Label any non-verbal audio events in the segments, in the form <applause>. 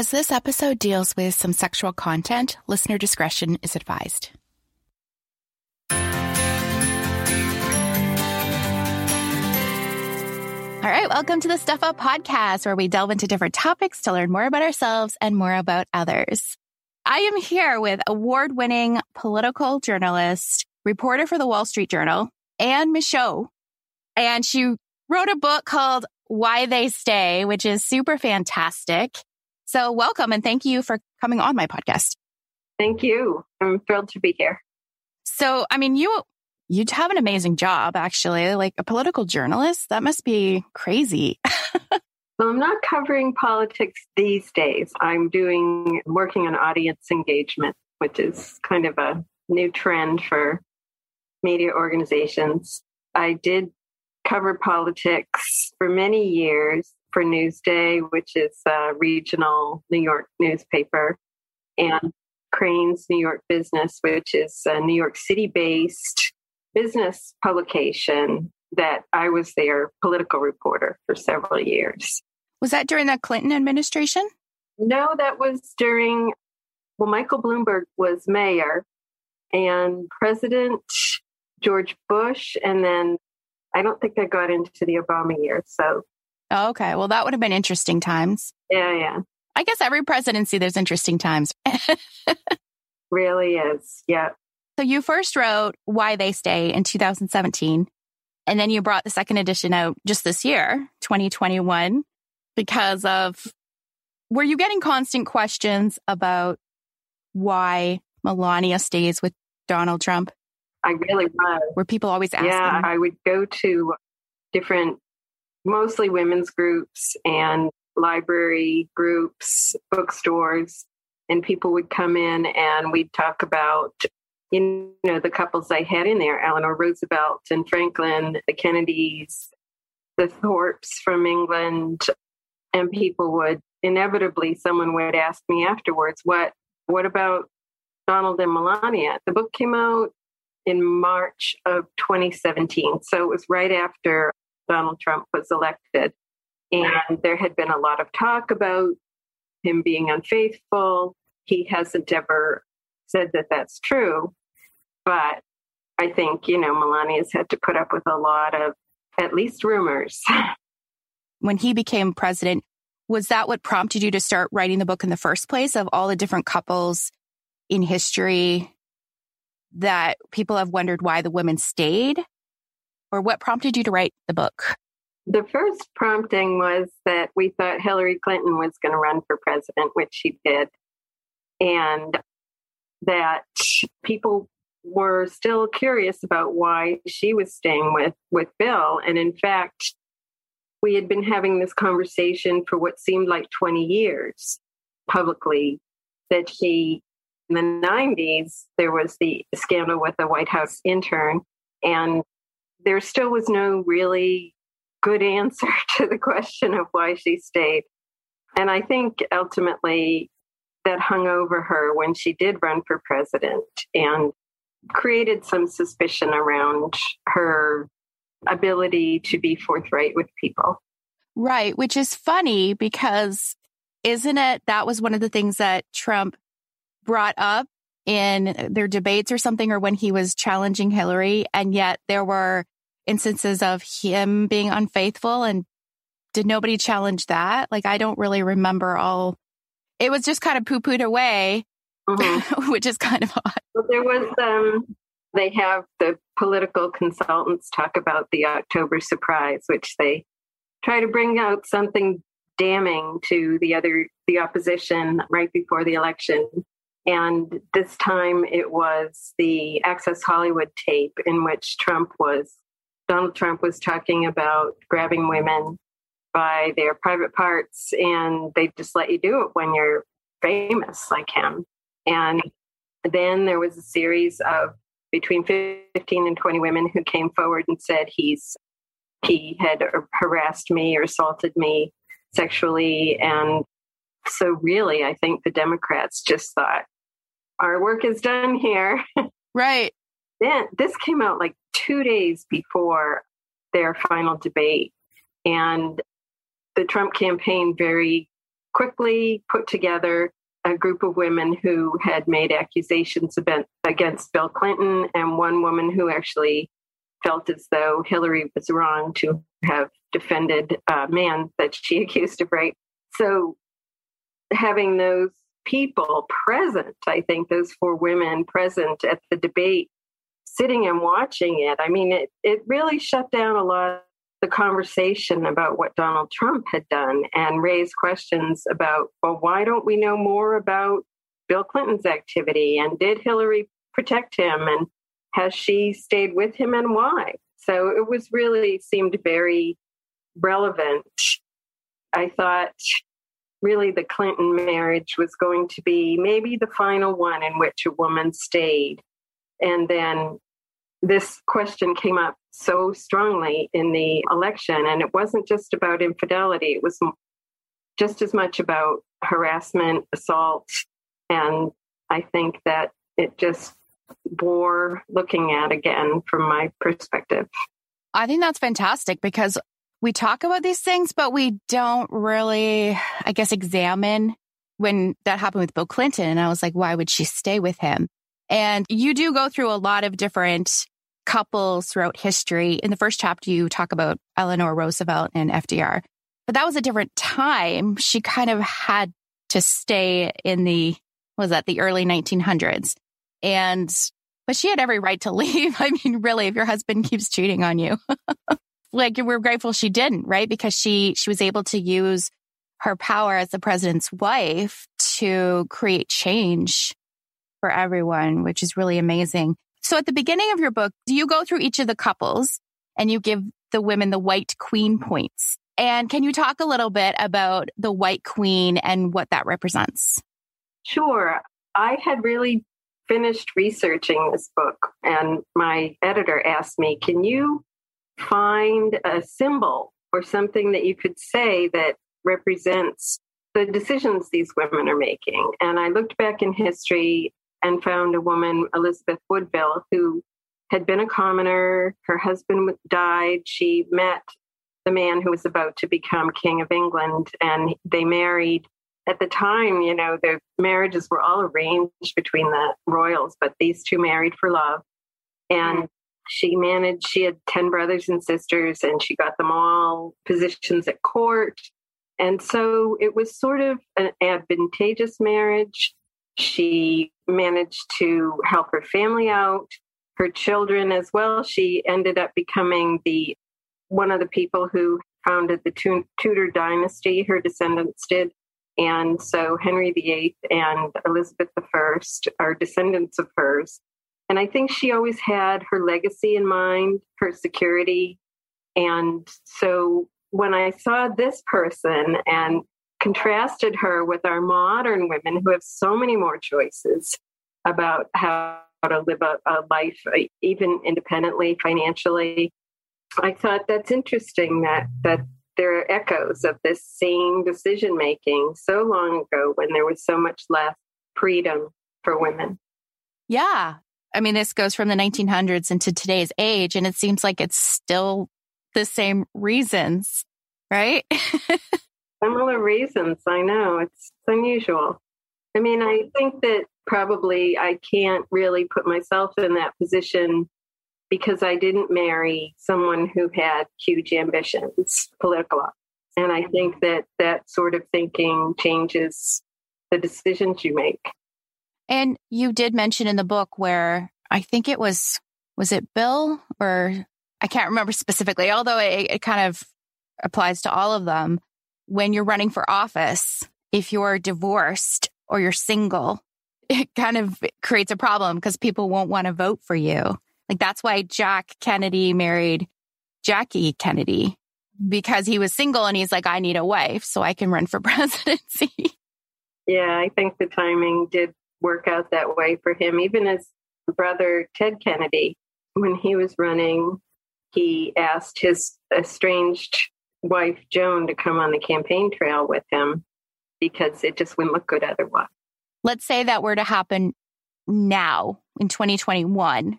As this episode deals with some sexual content, listener discretion is advised. All right, welcome to the Stuff Up podcast, where we delve into different topics to learn more about ourselves and more about others. I am here with award winning political journalist, reporter for the Wall Street Journal, Anne Michaud. And she wrote a book called Why They Stay, which is super fantastic. So welcome and thank you for coming on my podcast. Thank you. I'm thrilled to be here. So, I mean, you you have an amazing job actually, like a political journalist. That must be crazy. <laughs> well, I'm not covering politics these days. I'm doing working on audience engagement, which is kind of a new trend for media organizations. I did cover politics for many years for Newsday, which is a regional New York newspaper, and Crain's New York Business, which is a New York City based business publication that I was their political reporter for several years. Was that during the Clinton administration? No, that was during, well, Michael Bloomberg was mayor and President George Bush. And then I don't think I got into the Obama years. So Oh, okay. Well, that would have been interesting times. Yeah, yeah. I guess every presidency, there's interesting times. <laughs> really is. Yeah. So you first wrote Why They Stay in 2017. And then you brought the second edition out just this year, 2021, because of were you getting constant questions about why Melania stays with Donald Trump? I really was. Were people always asking? Yeah, I would go to different mostly women's groups and library groups, bookstores, and people would come in and we'd talk about you know the couples I had in there, Eleanor Roosevelt and Franklin, the Kennedys, the Thorpes from England, and people would inevitably someone would ask me afterwards, what what about Donald and Melania? The book came out in March of 2017. So it was right after Donald Trump was elected. And there had been a lot of talk about him being unfaithful. He hasn't ever said that that's true. But I think, you know, Melania's had to put up with a lot of at least rumors. <laughs> when he became president, was that what prompted you to start writing the book in the first place of all the different couples in history that people have wondered why the women stayed? Or what prompted you to write the book? The first prompting was that we thought Hillary Clinton was going to run for president, which she did, and that people were still curious about why she was staying with with Bill. And in fact, we had been having this conversation for what seemed like 20 years publicly that she in the 90s there was the scandal with the White House intern and there still was no really good answer <laughs> to the question of why she stayed. And I think ultimately that hung over her when she did run for president and created some suspicion around her ability to be forthright with people. Right, which is funny because isn't it that was one of the things that Trump brought up in their debates or something, or when he was challenging Hillary. And yet there were instances of him being unfaithful. And did nobody challenge that? Like, I don't really remember all, it was just kind of poo pooed away, mm-hmm. <laughs> which is kind of odd. Well, there was, um, they have the political consultants talk about the October surprise, which they try to bring out something damning to the other the opposition right before the election and this time it was the Access Hollywood tape in which Trump was, Donald Trump was talking about grabbing women by their private parts, and they just let you do it when you're famous like him. And then there was a series of between 15 and 20 women who came forward and said he's he had harassed me or assaulted me sexually and so really i think the democrats just thought our work is done here. <laughs> Right. then this came out like two days before their final debate. And the Trump campaign very quickly put together a group of women who had made accusations against Bill Clinton, and one woman who actually felt as though Hillary was wrong to have defended a man that she <laughs> accused of rape. So, having those people present, I think those four women present at the debate, sitting and watching it, I mean, it, it really shut down a lot of the conversation about what Donald Trump had done and raised questions about, well, why don't we know more about Bill Clinton's activity? And did Hillary protect him? And has she stayed with him and why? So it was really seemed very relevant. I thought really the Clinton marriage was going to be maybe the final one in which a woman stayed. And then this question came up so strongly in the election. And it wasn't just about infidelity, it was just as much about harassment, assault. And I think that it just bore looking at again from my perspective. I think that's fantastic because we talk about these things, but we don't really, I guess, examine when that happened with Bill Clinton. And I was like, why would she stay with him? And you do go through a lot of different couples throughout history. In the first chapter, you talk about Eleanor Roosevelt and FDR, but that was a different time. She kind of had to stay in the, was that the early 1900s? And, but she had every right to <laughs> leave. I mean, really, if your husband keeps cheating on you, <laughs> like we're grateful she didn't, right? Because she, she was able to use her power as the president's wife to create change for everyone, which is really amazing. So at the beginning of your book, do you go through each of the couples and you give the women the white queen points? And can you talk a little bit about the white queen and what that represents? Sure. I had really finished researching this book, and my editor asked me, Can you find a symbol or something that you could say that represents the decisions these women are making? And I looked back in history and found a woman, Elizabeth Woodville, who had been a commoner. Her husband died. She met the man who was about to become King of England, and they married. At the time, you know, the marriages were all arranged between the royals, but these two married for love. And mm. She managed, she had 10 brothers and sisters, and she got them all positions at court. And so it was sort of an advantageous marriage. She managed to help her family out, her children as well. She ended up becoming the one of the people who founded the Tudor dynasty. Her descendants did. And so Henry VIII and Elizabeth I are descendants of hers. And I think she always had her legacy in mind, her security. And so when I saw this person and contrasted her with our modern women who have so many more choices about how to live a, a life, uh, even independently, financially. I thought that's interesting that that there are echoes of this same decision making so long ago when there was so much less freedom for women. Yeah. I mean, this goes from the 1900s into today's age, and it seems like it's still the same reasons, right? <laughs> Similar reasons. I know. It's unusual. I mean, I think that probably I can't really put myself in that position because I didn't marry someone who had huge ambitions, political. And I think that that sort of thinking changes the decisions you make. And you did mention in the book where I think it was, was it Bill or I can't remember specifically, although it, it kind of applies to all of them when you're running for office, if you're divorced or you're single, <laughs> it kind of creates a problem because people won't want to vote for you. Like that's why Jack Kennedy married Jackie Kennedy because he was single and he's like, I need a wife so I can run for <laughs> presidency. Yeah, I think the timing did work out that way for him. Even his brother, Ted Kennedy, when he was running, he asked his estranged wife Joan to come on the campaign trail with him because it just wouldn't look good otherwise. Let's say that were to happen now in 2021.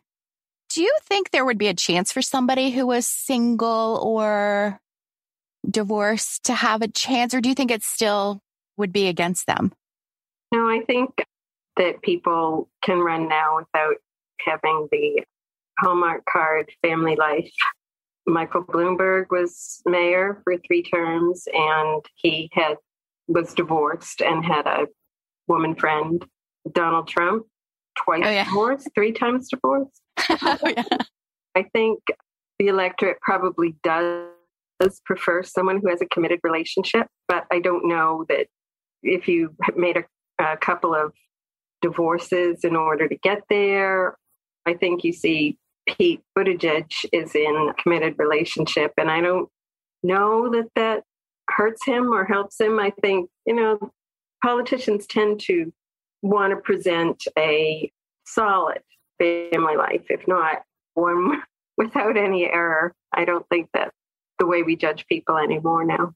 Do you think there would be a chance for somebody who was single or divorced to have a chance, or do you think it still would be against them. No, I think that people can run now without having the Hallmark card family life. Michael Bloomberg was mayor for three terms and he had was divorced and had a woman friend. Donald Trump, twice oh, yeah. divorced, three times divorced. <laughs> oh, yeah. I think the electorate probably does prefer someone who has a committed relationship, but I don't know that if you made a, a couple of divorces in order to get there, I think you see Pete Buttigieg is in a committed relationship, and I don't know that that hurts him or helps him. I think, you know, politicians tend to want to present a solid family life, if not one <laughs> without any error. I don't think that the way we judge people anymore now.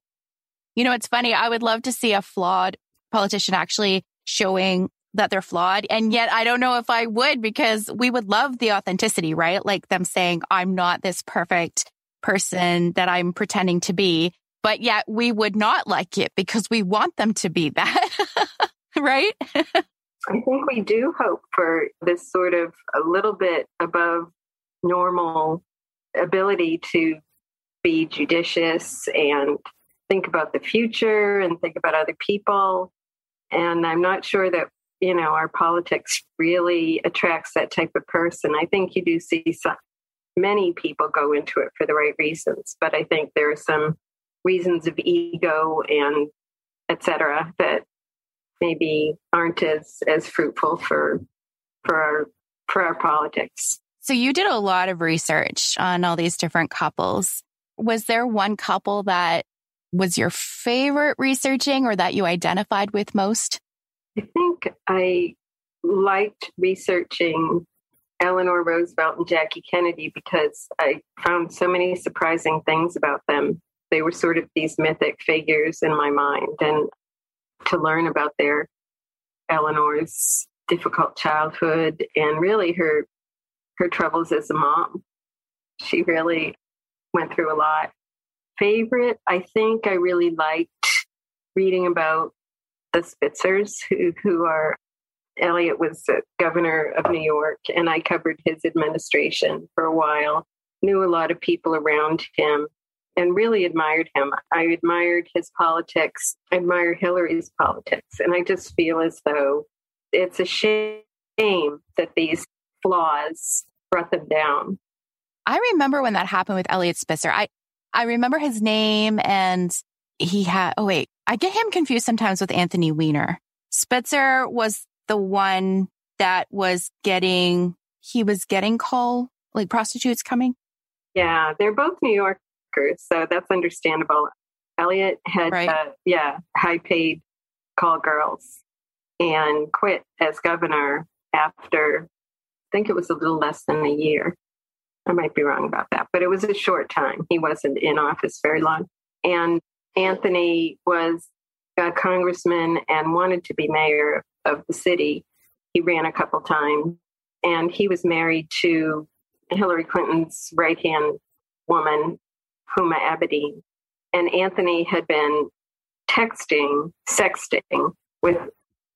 You know, it's funny. I would love to see a flawed politician actually showing that they're flawed. And yet I don't know if I would because we would love the authenticity, right? Like them saying, I'm not this perfect person that I'm pretending to be. But yet we would not like it because we want them to be that. <laughs> right? I think we do hope for this sort of a little bit above normal ability to be judicious and think about the future and think about other people. And I'm not sure that, you know, our politics really attracts that type of person. I think you do see some, many people go into it for the right reasons, but I think there are some reasons of ego and etc. that maybe aren't as as fruitful for for our for our politics. So you did a lot of research on all these different couples. Was there one couple that was your favorite researching or that you identified with most? I think I liked researching Eleanor Roosevelt and Jackie Kennedy because I found so many surprising things about them. They were sort of these mythic figures in my mind. And to learn about their Eleanor's difficult childhood and really her her troubles as a mom. She really went through a lot. Favorite, I think I really liked reading about the Spitzers, who, who are Elliot was governor of New York, and I covered his administration for a while. Knew a lot of people around him and really admired him. I admired his politics, I admire Hillary's politics, and I just feel as though it's a shame that these flaws brought them down. I remember when that happened with Elliot Spitzer. I, I remember his name and he had, oh wait, I get him confused sometimes with Anthony Weiner. Spitzer was the one that was getting, he was getting call, like prostitutes coming. Yeah, they're both New Yorkers, so that's understandable. Elliot had, right. uh, yeah, high paid call girls and quit as governor after, I think it was a little less than a year. I might be wrong about that, but it was a short time. He wasn't in office very long. And Anthony was a congressman and wanted to be mayor of the city. He ran a couple times and he was married to Hillary Clinton's right hand woman, Huma Abedin. And Anthony had been texting, sexting with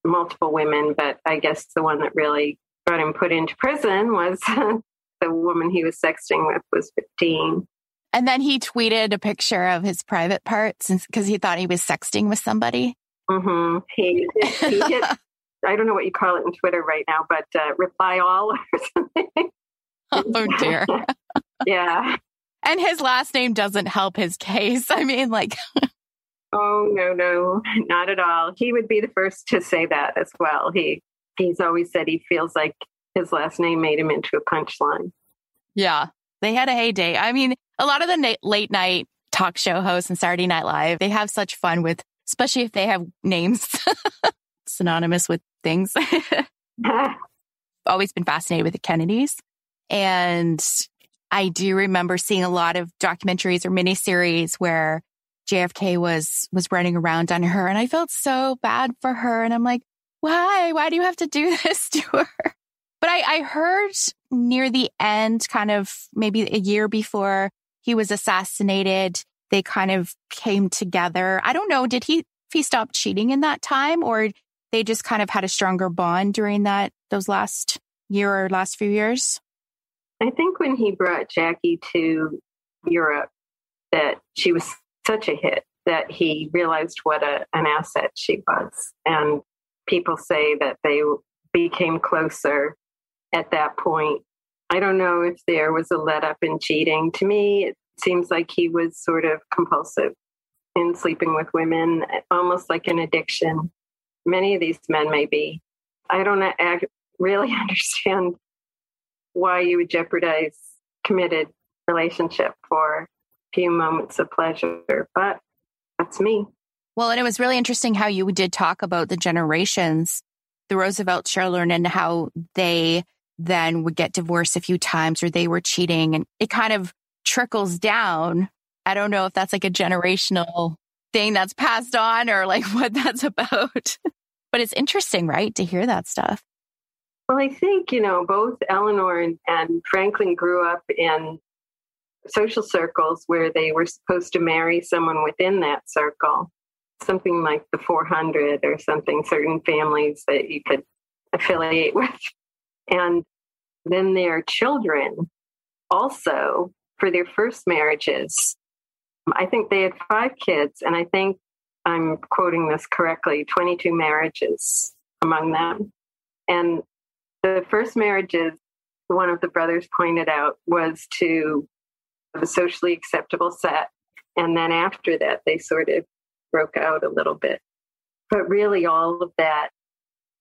multiple women, but I guess the one that really got him put into prison was <laughs> the woman he was sexting with was 15. And then he tweeted a picture of his private parts because he thought he was sexting with somebody. Mm-hmm. He, <laughs> he did, I don't know what you call it in Twitter right now, but uh, reply all or <laughs> something. Oh dear. <laughs> yeah. And his last name doesn't help his case. I mean, like. oh, no, no, not at all. He would be the first to say that as well. He He's always said he feels like his last name made him into a punchline. Yeah. They had a heyday. I mean, a lot of the na- late night talk show hosts and Saturday Night Live, they have such fun with, especially if they have names <laughs> synonymous with things. <laughs> Always been fascinated with the Kennedys. And I do remember seeing a lot of documentaries or miniseries where JFK was was running around on her and I felt so bad for her and I'm like, why? Why do you have to do <laughs> this to her? But I, I heard near the end, kind of maybe a year before he was assassinated, they kind of came together. I don't know. Did he he stopped cheating in that time or they just kind of had a stronger bond during that, those last year or last few years? I think when he brought Jackie to Europe, that she was such a hit that he realized what a, an asset she was. And people say that they became closer at that point. I don't know if there was a let up in cheating. To me, it seems like he was sort of compulsive in sleeping with women, almost like an addiction. Many of these men may be. I don't really <laughs> understand why you would jeopardize committed relationship for a few moments of pleasure, but that's me. Well, and it was really interesting how you did talk about the generations, the Roosevelt children, and how they then would get divorced a few times or they were cheating. And it kind of trickles down. I don't know if that's like a generational thing that's passed on or like <laughs> what that's about. <laughs> but it's interesting, right? To hear that stuff. Well, I think, you know, both Eleanor and, and Franklin grew up in social circles where they were supposed to marry someone within that circle, something like the 400 or something, certain families that you could affiliate <laughs> with. And then their children also, for their first marriages, I think they had five kids, and I think I'm quoting this correctly 22 marriages among them. And the first marriages, one of the brothers pointed out, was to a socially acceptable set. And then after that, they sort of broke out a little bit. But really, all of that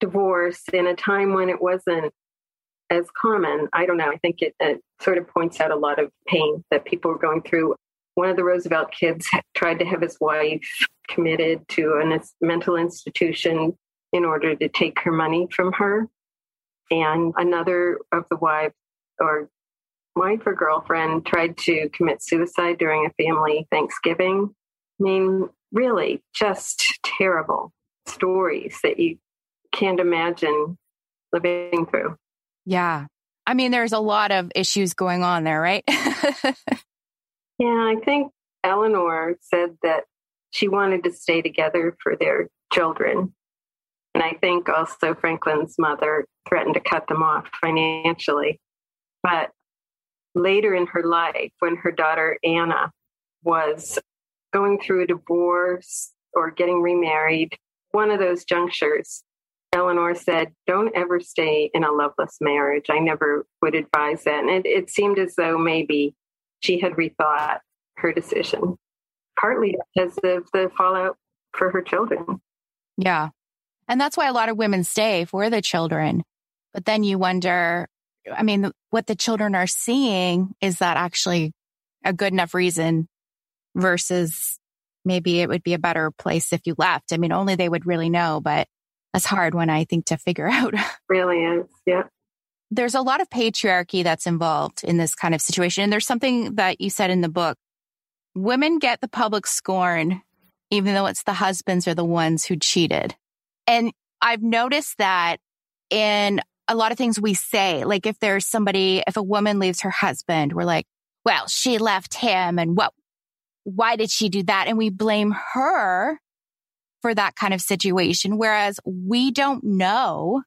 divorce in a time when it wasn't as common, I don't know, I think it, it sort of points out a lot of pain that people were going through. One of the Roosevelt kids tried to have his wife committed to a mental institution in order to take her money from her. And another of the wives or wife or girlfriend tried to commit suicide during a family Thanksgiving. I mean, really just terrible stories that you can't imagine living through. Yeah. I mean, there's a lot of issues going on there, right? <laughs> yeah, I think Eleanor said that she wanted to stay together for their children. And I think also Franklin's mother threatened to cut them off financially. But later in her life, when her daughter Anna was going through a divorce or getting remarried, one of those junctures, Eleanor said, Don't ever stay in a loveless marriage. I never would advise that. And it, it seemed as though maybe she had rethought her decision, partly because of the fallout for her children. Yeah. And that's why a lot of women stay for the children. But then you wonder, I mean, what the children are seeing is that actually a good enough reason versus maybe it would be a better place if you left. I mean, only they would really know, but that's hard when I think to figure <laughs> out. Really is. Yeah. There's a lot of patriarchy that's involved in this kind of situation. And there's something that you said in the book. Women get the public scorn, even though it's the husbands are the ones who cheated. And I've noticed that in a lot of things we say, like if there's somebody, if a woman leaves her husband, we're like, well, she left him and what, why did she do that? And we blame her for that kind of situation. Whereas we don't know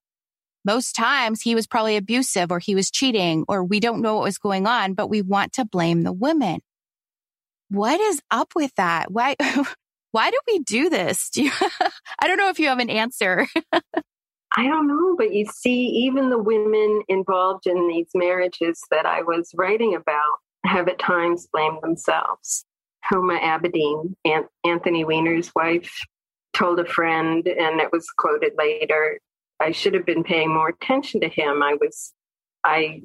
most times he was probably abusive or he was cheating or we don't know what was going on, but we want to blame the women. What is up with that? Why, <laughs> why do we do this? Do you, <laughs> I don't know if you have an answer. <laughs> I don't know, but you see, even the women involved in these marriages that I was writing about have at times blamed themselves. Huma Abedin, Anthony Weiner's wife, told a friend, and it was quoted later, I should have been paying more attention to him. I was, I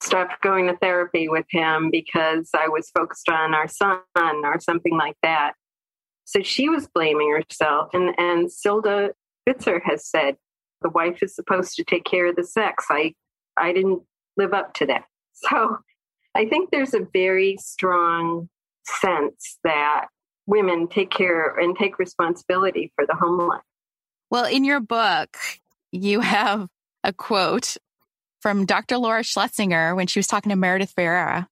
stopped going to therapy with him because I was focused on our son or something like that. So she was blaming herself. And, and Silda Spitzer has said, the wife is supposed to take care of the sex. I, I didn't live up to that. <laughs> So I think there's a very strong sense that women take care and take responsibility for the home life. Well, in your book, you have a quote from Dr. Laura Schlesinger when she was talking to Meredith Vieira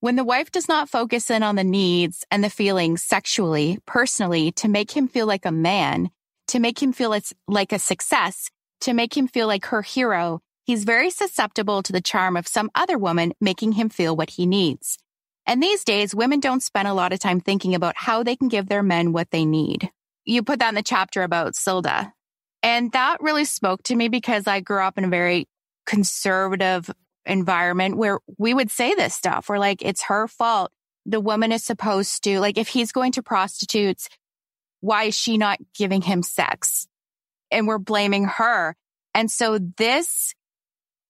When the wife does not focus in on the needs and the feelings sexually, personally, to make him feel like a man, to make him feel like a success, to make him feel like her hero, he's very susceptible to the charm of some other woman making him feel what he needs. And these days, women don't spend a lot of time thinking about how they can give their men what they need. You put that in the chapter about Silda. And that really spoke to me because I grew up in a very conservative environment where we would say this stuff. We're like, it's her fault. The woman is supposed to, like, if he's going to prostitutes, why is she not giving him sex? And we're blaming her. And so this,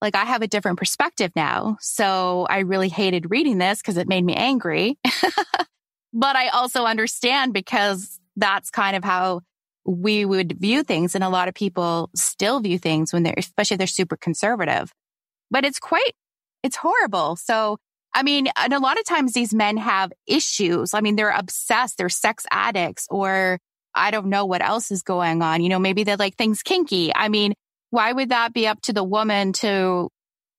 like, I have a different perspective now. So I really hated reading this because it made me angry. <laughs> but I also understand because that's kind of how we would view things. And a lot of people still view things when they're, especially if they're super conservative but it's quite, it's horrible. So, I mean, and a lot of times these men have issues. I mean, they're obsessed, they're sex addicts, or I don't know what else is going on. You know, maybe they like things kinky. I mean, why would that be up to the woman to,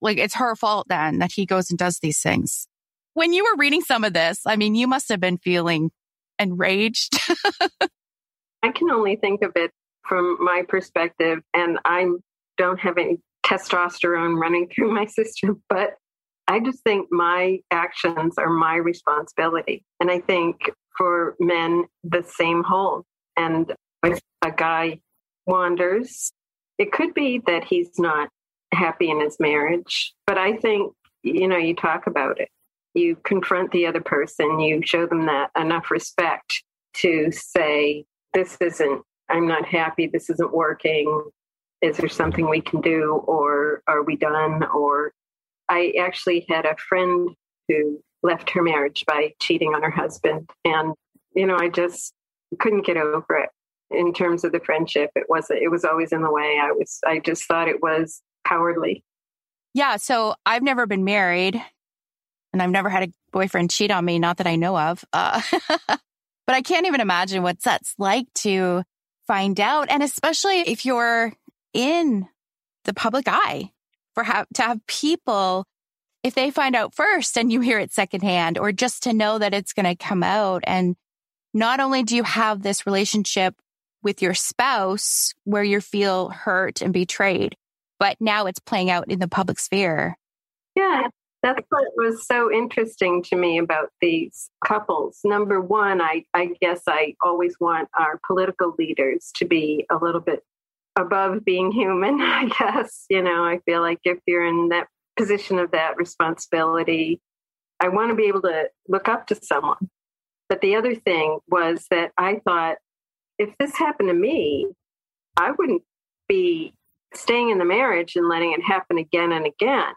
like, it's her fault then that he goes and does these things? When you were reading some of this, I mean, you must have been feeling enraged. <laughs> I can only think of it from my perspective, and I don't have any testosterone running through my <laughs> system, but I just think my actions are my responsibility. And I think for men, the same holds. And if a guy wanders, it could be that he's not happy in his marriage. But I think, you know, you talk about it, you confront the other person, you show them that enough respect to say, this isn't, I'm not happy, this isn't working, is there something we can do or are we done? Or i actually had a friend who left her marriage by cheating on her husband and you know i just couldn't get over it in terms of the friendship it was it was always in the way. I was i just thought it was cowardly. Yeah so i've never been married and i've never had a boyfriend cheat on me not that i know of uh, <laughs> but i can't even imagine what that's like to find out and especially if you're in the public eye for have to have people if they find out first and you hear it secondhand or just to know that it's going to come out and not only do you have this relationship with your spouse where you feel hurt and betrayed but now it's playing out in the public sphere yeah that's what was so interesting to me about these couples number one i i guess i always want our political leaders to be a little bit above being human, <laughs> I guess. You know, I feel like if you're in that position of that responsibility, I want to be able to look up to someone. But the other thing was that I thought if this happened to me, I wouldn't be staying in the marriage and letting it happen again and again.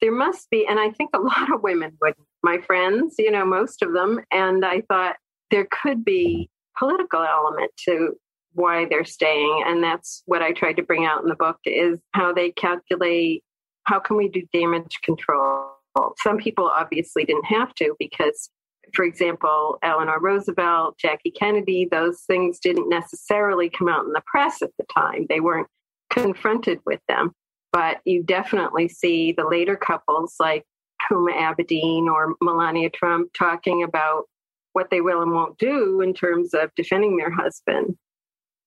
There must be, and I think a <laughs> lot of women would, my friends, you know, most of them. And I thought there could be political element to why they're staying and that's what i tried to bring out in the book is how they calculate how can we do damage control some people obviously didn't have to because for example eleanor roosevelt jackie kennedy those things didn't necessarily come out in the press at the time. They weren't confronted with them. But you definitely see the later couples like huma abedin or melania trump talking about what they will and won't do in terms of defending their husband.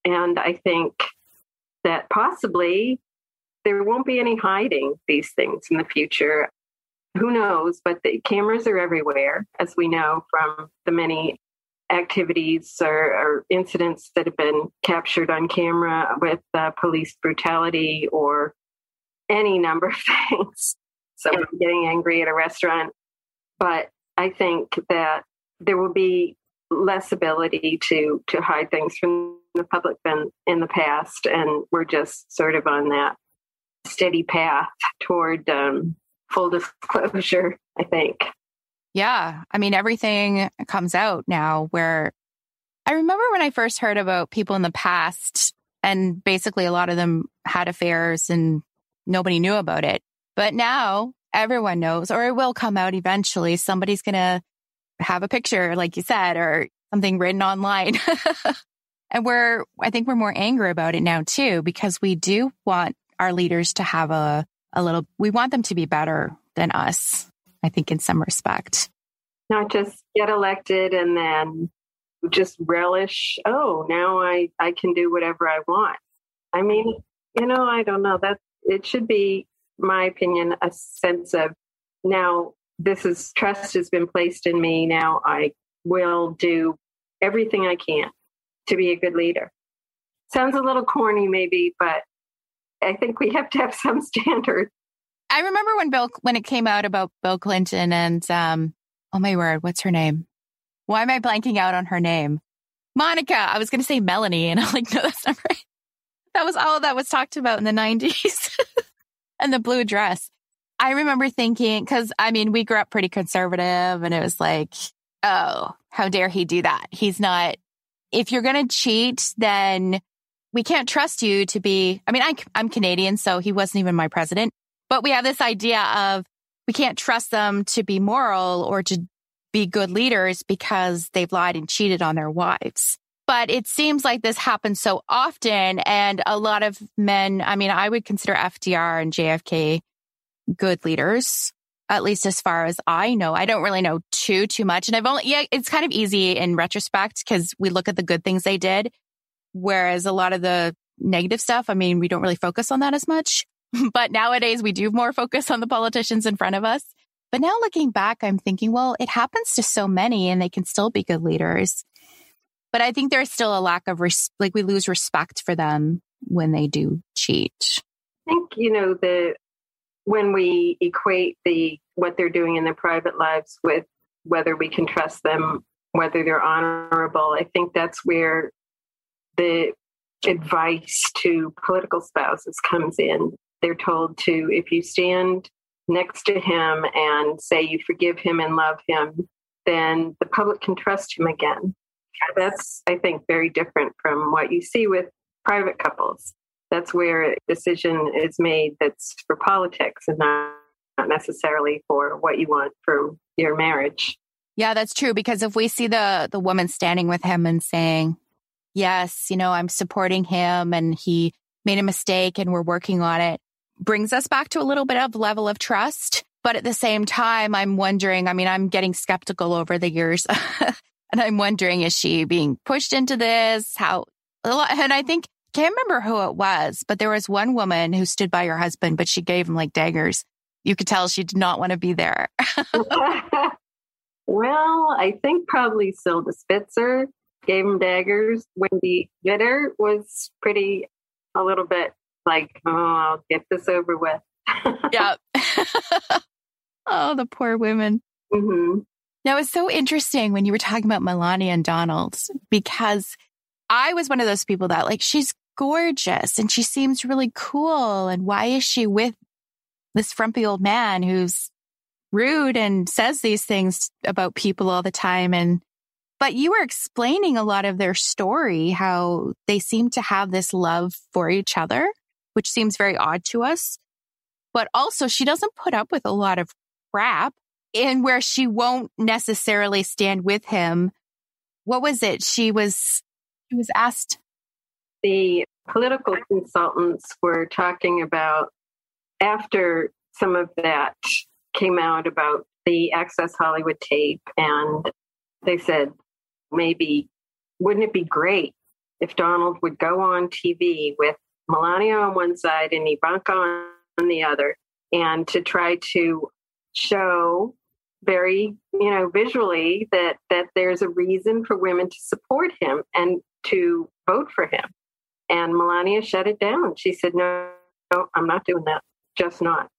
And I think that possibly there won't be any hiding these things in the future. Who knows? But the cameras are everywhere, as we know from the many activities or, or incidents that have been captured on camera with uh, police brutality or any number of <laughs> things. Someone getting angry at a restaurant. But I think that there will be less ability to to hide things from the public than in the past, and we're just sort of on that steady path toward um, full disclosure. I think. Yeah, I mean everything comes out now. Where I remember when I first heard about people in the past, and basically a lot of them had affairs, and nobody knew about it. But now everyone knows, or it will come out eventually. Somebody's gonna have a picture, like you said, or something written online. <laughs> and we're, I think we're more angry about it now too, because we do want our leaders to have a, a little, we want them to be better than us, I think in some respect. not just get elected and then just relish, oh, now I, I can do whatever I want. I mean, you know, I don't know. That it should be, my opinion, a sense of now this is trust has been placed in me. Now I will do everything I can to be a good leader. Sounds a little corny, maybe, but I think we have to have some <laughs> standards. I remember when Bill, when it came out about Bill Clinton and, um, oh my word, what's her name? Why am I blanking out on her name? Monica. I was going to say Melanie, and I'm like, no, that's not right. That was all that was talked about in the <laughs> 90s and the blue dress. I remember thinking, because I mean, we grew up pretty conservative, and it was like, oh, how dare he do that? He's not, if you're going to cheat, then we can't trust you to be. I mean, I, I'm Canadian, so he wasn't even my president, but we have this idea of we can't trust them to be moral or to be good leaders because they've lied and cheated on their wives. But it seems like this happens so often. And a lot of men, I mean, I would consider FDR and JFK good leaders, at least as far as I know. I don't really know too, too much. And I've only, yeah, it's kind of easy in retrospect because we look at the good things they did. Whereas a lot of the negative stuff, I mean, we don't really focus on that as much. <laughs> but nowadays we do more focus on the politicians in front of us. But now looking back, I'm thinking, well, it happens to so many and they can still be good leaders. But I think there's still a lack of, res- like, we lose respect for them when they do cheat. I think, you know, the, when we equate the, what they're doing in their private lives with whether we can trust them, whether they're honorable, I think that's where the advice to political spouses comes in. They're told to, if you stand next to him and say you forgive him and love him, then the public can trust him again. That's, I think, very different from what you see with private couples. That's where a decision is made that's for politics and not, not necessarily for what you want for your marriage. Yeah, that's true. Because if we see the the woman standing with him and saying, "Yes, you know, I'm supporting him, and he made a mistake, and we're working on it," brings us back to a little bit of level of trust. But at the same time, I'm wondering, I mean, I'm getting skeptical over the years <laughs> and I'm wondering, is she being pushed into this? How, and I think, can't remember who it was, but there was one woman who stood by her husband, but she gave him like daggers. You could tell she did not want to be there. <laughs> <laughs> well, I think probably Silda Spitzer gave him daggers. Wendy Vitter was pretty a little bit like, oh, I'll get this over with. <laughs> yeah. <laughs> oh, the poor women. Mm-hmm. Now, it's so interesting when you were talking about Melania and Donald because I was one of those people that, like, she's gorgeous and she seems really cool. And why is she with this frumpy old man who's rude and says these things about people all the time? And, but you were explaining a lot of their story, how they seem to have this love for each other which seems very odd to us. But also, she doesn't put up with a lot of crap and where she won't necessarily stand with him. What was it? She was, she was asked. The political consultants were talking about after some of that came out about the Access Hollywood tape, and they said, maybe wouldn't it be great if Donald would go on TV with Melania on one side and Ivanka on the other, and to try to show very, you know, visually that that there's a reason for women to support him and to vote for him. And Melania shut it down. She said, "No, no, I'm not doing that. Just not."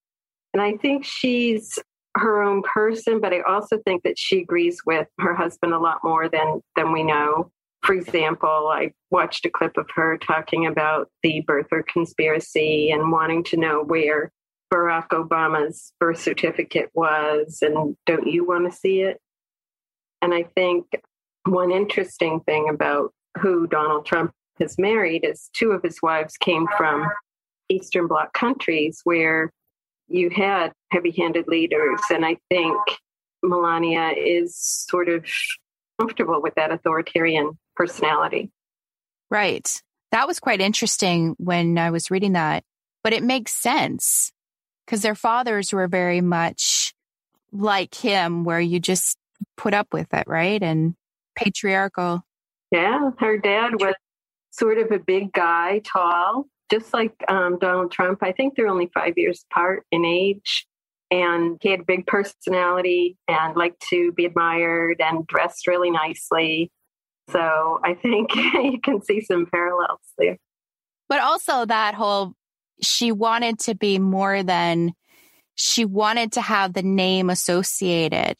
And I think she's her own person, but I also think that she agrees with her husband a lot more than than we know for example, I watched a clip of her talking about the birther conspiracy and wanting to know where Barack Obama's birth certificate was, and don't you want to see it? And I think one interesting thing about who Donald Trump has married is two of his wives came from Eastern Bloc countries where you had heavy handed leaders. And I think Melania is sort of comfortable with that authoritarian personality. Right. That was quite interesting when I was reading that, but it makes sense because their fathers were very much like him, where you just, put up with it, right? And patriarchal. Yeah, her dad was sort of a big guy, tall, just like um, Donald Trump. I think they're only five years apart in age. And he had a big personality and liked to be admired and dressed really nicely. So I think <laughs> you can see some parallels there. But also that whole, she wanted to be more than, she wanted to have the name associated.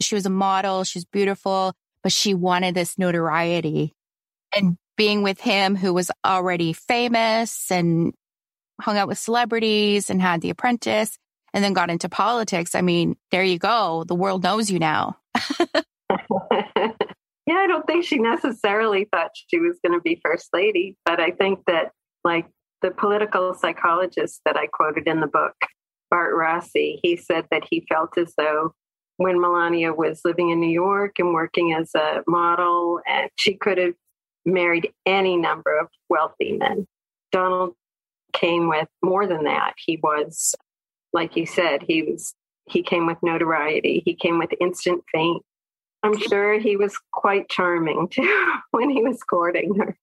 She was a model, she was beautiful, but she wanted this notoriety. And being with him who was already famous and hung out with celebrities and had the apprentice and then got into politics. I mean, there you go. The world knows you now. <laughs> <laughs> Yeah, I don't think she necessarily thought she was going to be first lady, but I think that, like the political psychologist that I quoted in the book, Bart Rossi, he said that he felt as though when Melania was living in New York and working as a model, and she could have married any number of wealthy men. Donald came with more than that. He was, like you said, he was he came with notoriety. He came with instant fame. I'm sure he was quite charming too <laughs> when he was courting her.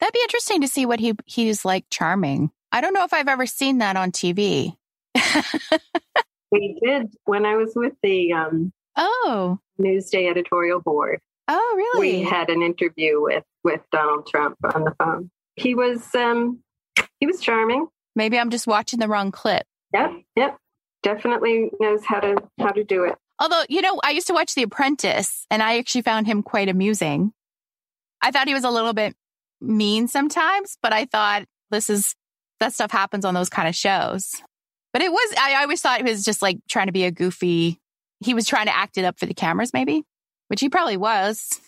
That'd be interesting to see what he he's like charming. I don't know if I've ever seen that on TV. we <laughs> did when I was with the um, oh Newsday editorial board. Oh, really? We had an interview with with Donald Trump on the phone. He was um, he was charming. Maybe I'm just watching the wrong clip. Yep, yep. Definitely knows how to how to do it. Although, you know, I used to watch The Apprentice and I actually found him quite amusing. I thought he was a little bit mean sometimes, but I thought this is that stuff happens on those kind of shows. But it was, I always thought he was just like trying to be a goofy, he was trying to act it up for the cameras, maybe, which he probably was.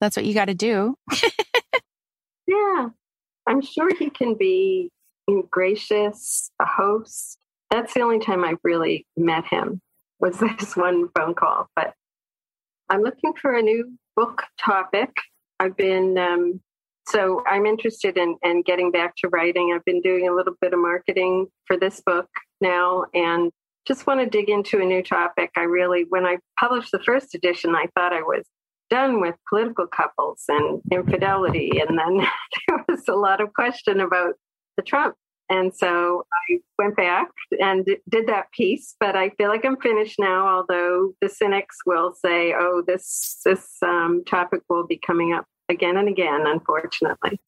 That's what you got to do. <laughs> yeah. I'm sure he can be gracious, a host. That's the only time I've really met him was <laughs> this one phone call. But I'm looking for a new book topic. I've been, um, so I'm interested in, in getting back to writing. I've been doing a little bit of marketing for this book now and just want to dig into a new topic. I really, when I published the first edition, I thought I was done with political couples and infidelity. And then <laughs> there was a lot of question about the Trump and so I went back and did that piece, but I feel like I'm finished now. Although the cynics will say, "Oh, this this um, topic will be coming up again and again," unfortunately.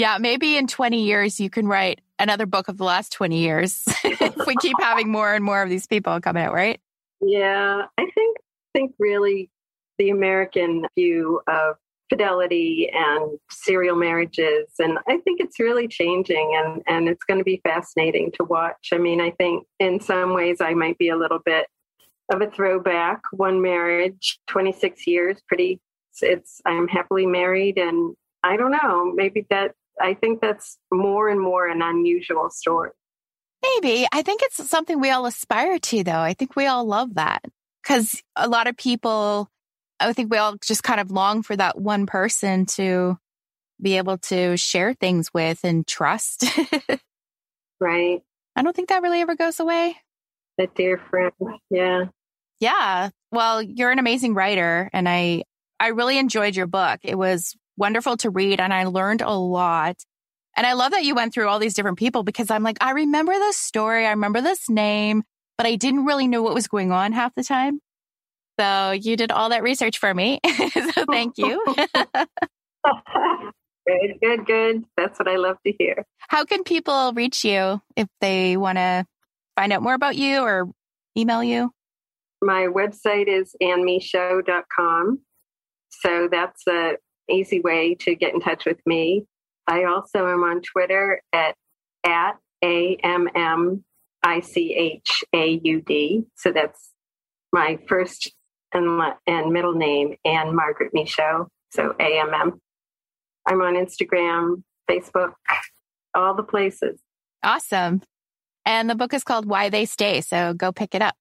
Yeah, maybe in 20 years you can write another book of the last 20 years <laughs> if we keep having more and more of these people coming out, right? Yeah, I think think really the American view of fidelity and serial marriages. And I think it's really changing and, and it's going to be fascinating to watch. I mean, I think in some ways I might be a little bit of a throwback. One marriage, 26 years, pretty, it's, I'm happily married. And I don't know, maybe that, I think that's more and more an unusual story. Maybe. I think it's something we all aspire to, though. I think we all love that because a lot of people I think we all just kind of long for that one person to be able to share things with and trust. <laughs> right. I don't think that really ever goes away. That dear friend. Yeah. Yeah. Well, you're an amazing writer and I I really enjoyed your book. It was wonderful to read and I learned a lot. And I love that you went through all these different people because I'm like, I remember this story, I remember this name, but I didn't really know what was going on half the time. So you did all that research for me. <laughs> so thank you. <laughs> good, good, good. That's what I love to hear. How can people reach you if they want to find out more about you or email you? My website is annemichaud.com. So that's an easy way to get in touch with me. I also am on Twitter at at A M M I C H A U D. So that's my first and, and middle name, Anne Margaret Michaud. So AMM. I'm on Instagram, Facebook, all the places. Awesome. And the book is called Why They Stay. So go pick it up.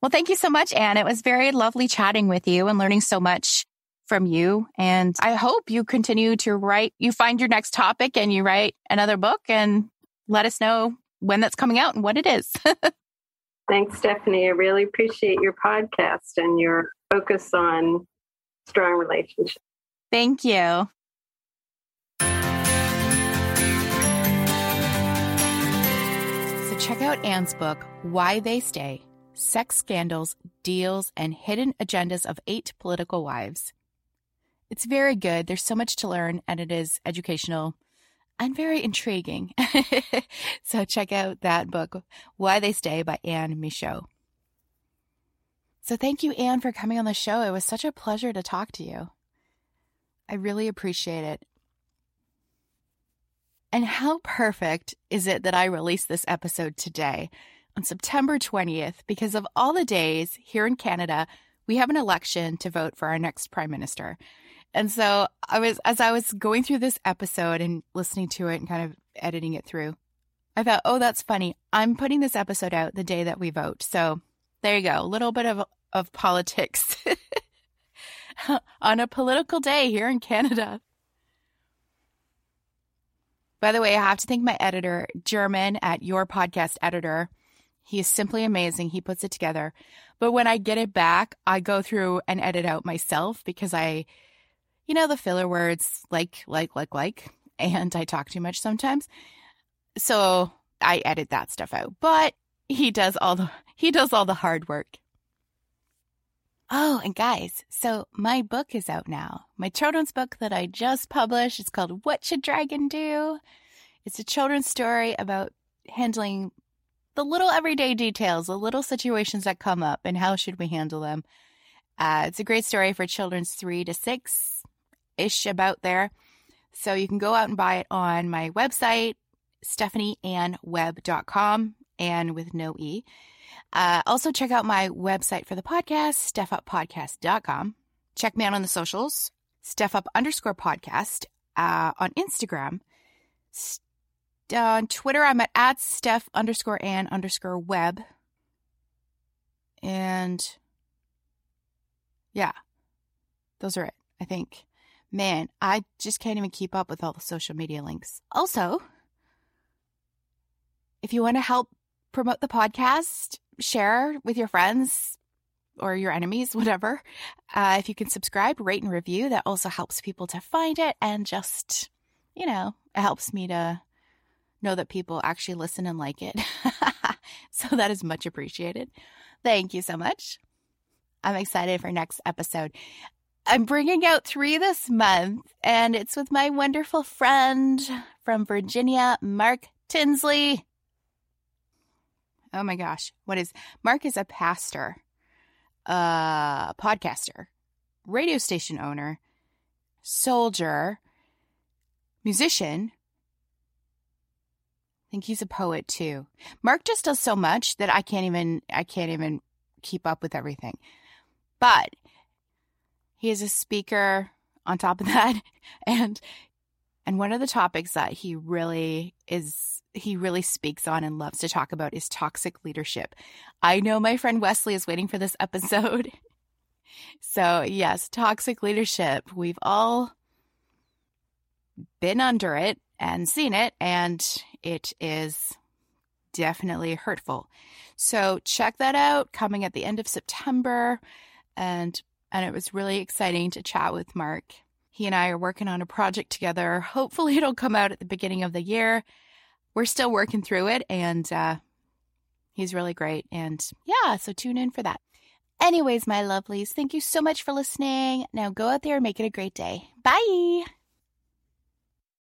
Well, thank you so much, Anne. It was very lovely chatting with you and learning so much from you. And I hope you continue to write, you find your next topic and you write another book and let us know when that's coming out and what it is. <laughs> Thanks, Stephanie. I really appreciate your podcast and your focus on strong relationships. Thank you. So, check out Anne's book, Why They Stay Sex Scandals, Deals, and Hidden Agendas of Eight Political Wives. It's very good. There's so much to learn, and it is educational and very intriguing. <laughs> so check out that book, Why They Stay by Anne Michaud. So thank you, Anne, for coming on the show. It was such a pleasure to talk to you. I really appreciate it. And how perfect is it that I released this episode today on September 20th? Because of all the days here in Canada, we have an election to vote for our next prime minister. And so I was, as I was going through this episode and listening to it and kind of editing it through, I thought, oh, that's funny. I'm putting this episode out the day that we vote. So there you go. A little bit of, of politics <laughs> on a political day here in Canada. By the way, I have to thank my editor, German at Your Podcast Editor. He is simply amazing. He puts it together. But when I get it back, I go through and edit out myself because I you know, the filler words like, like, like, like, and I talk too much sometimes. So I edit that stuff out. But he does all the he does all the hard work. Oh, and guys, so my book is out now. My children's book that I just published. It's called What Should Dragon Do? It's a children's story about handling the little everyday details, the little situations that come up, and how should we handle them. Uh, it's a great story for children's three to six ish about there. So you can go out and buy it on my website, stephanieannweb.com and with no E. Uh, also, check out my website for the podcast, stephuppodcast.com. Check me out on the socials, stephup underscore podcast uh, on Instagram. St- on Twitter, I'm at, at steph underscore and underscore web. And yeah, those are it, I think. Man, I just can't even keep up with all the social media links. Also, if you want to help promote the podcast, share with your friends or your enemies, <laughs> whatever. Uh, if you can subscribe, rate, and review, that also helps people to find it and just, you know, it helps me to know that people actually listen and like it. <laughs> so that is much appreciated. Thank you so much. I'm excited for next episode. I'm bringing out three this month, and it's with my wonderful friend from Virginia, Mark Tinsley. Oh my gosh, what is Mark is a pastor, a podcaster, radio station owner, soldier, musician. I think he's a poet too. Mark just does so much that I can't even I can't even keep up with everything. But he is a speaker on top of <laughs> that and and one of the topics that he really is he really speaks on and loves to talk about is toxic leadership. I know my friend Wesley is waiting for this <laughs> episode. So, yes, toxic leadership. We've all been under it and seen it and it is definitely hurtful. So, check that out coming at the end of September and and it was really exciting to chat with Mark. He and I are working on a project together. Hopefully, <laughs> it'll come out at the beginning of the year. We're still working through it, and uh, he's really great. And yeah, so tune in for that. Anyways, my lovelies, thank you so much for listening. Now go out there and make it a great day. Bye.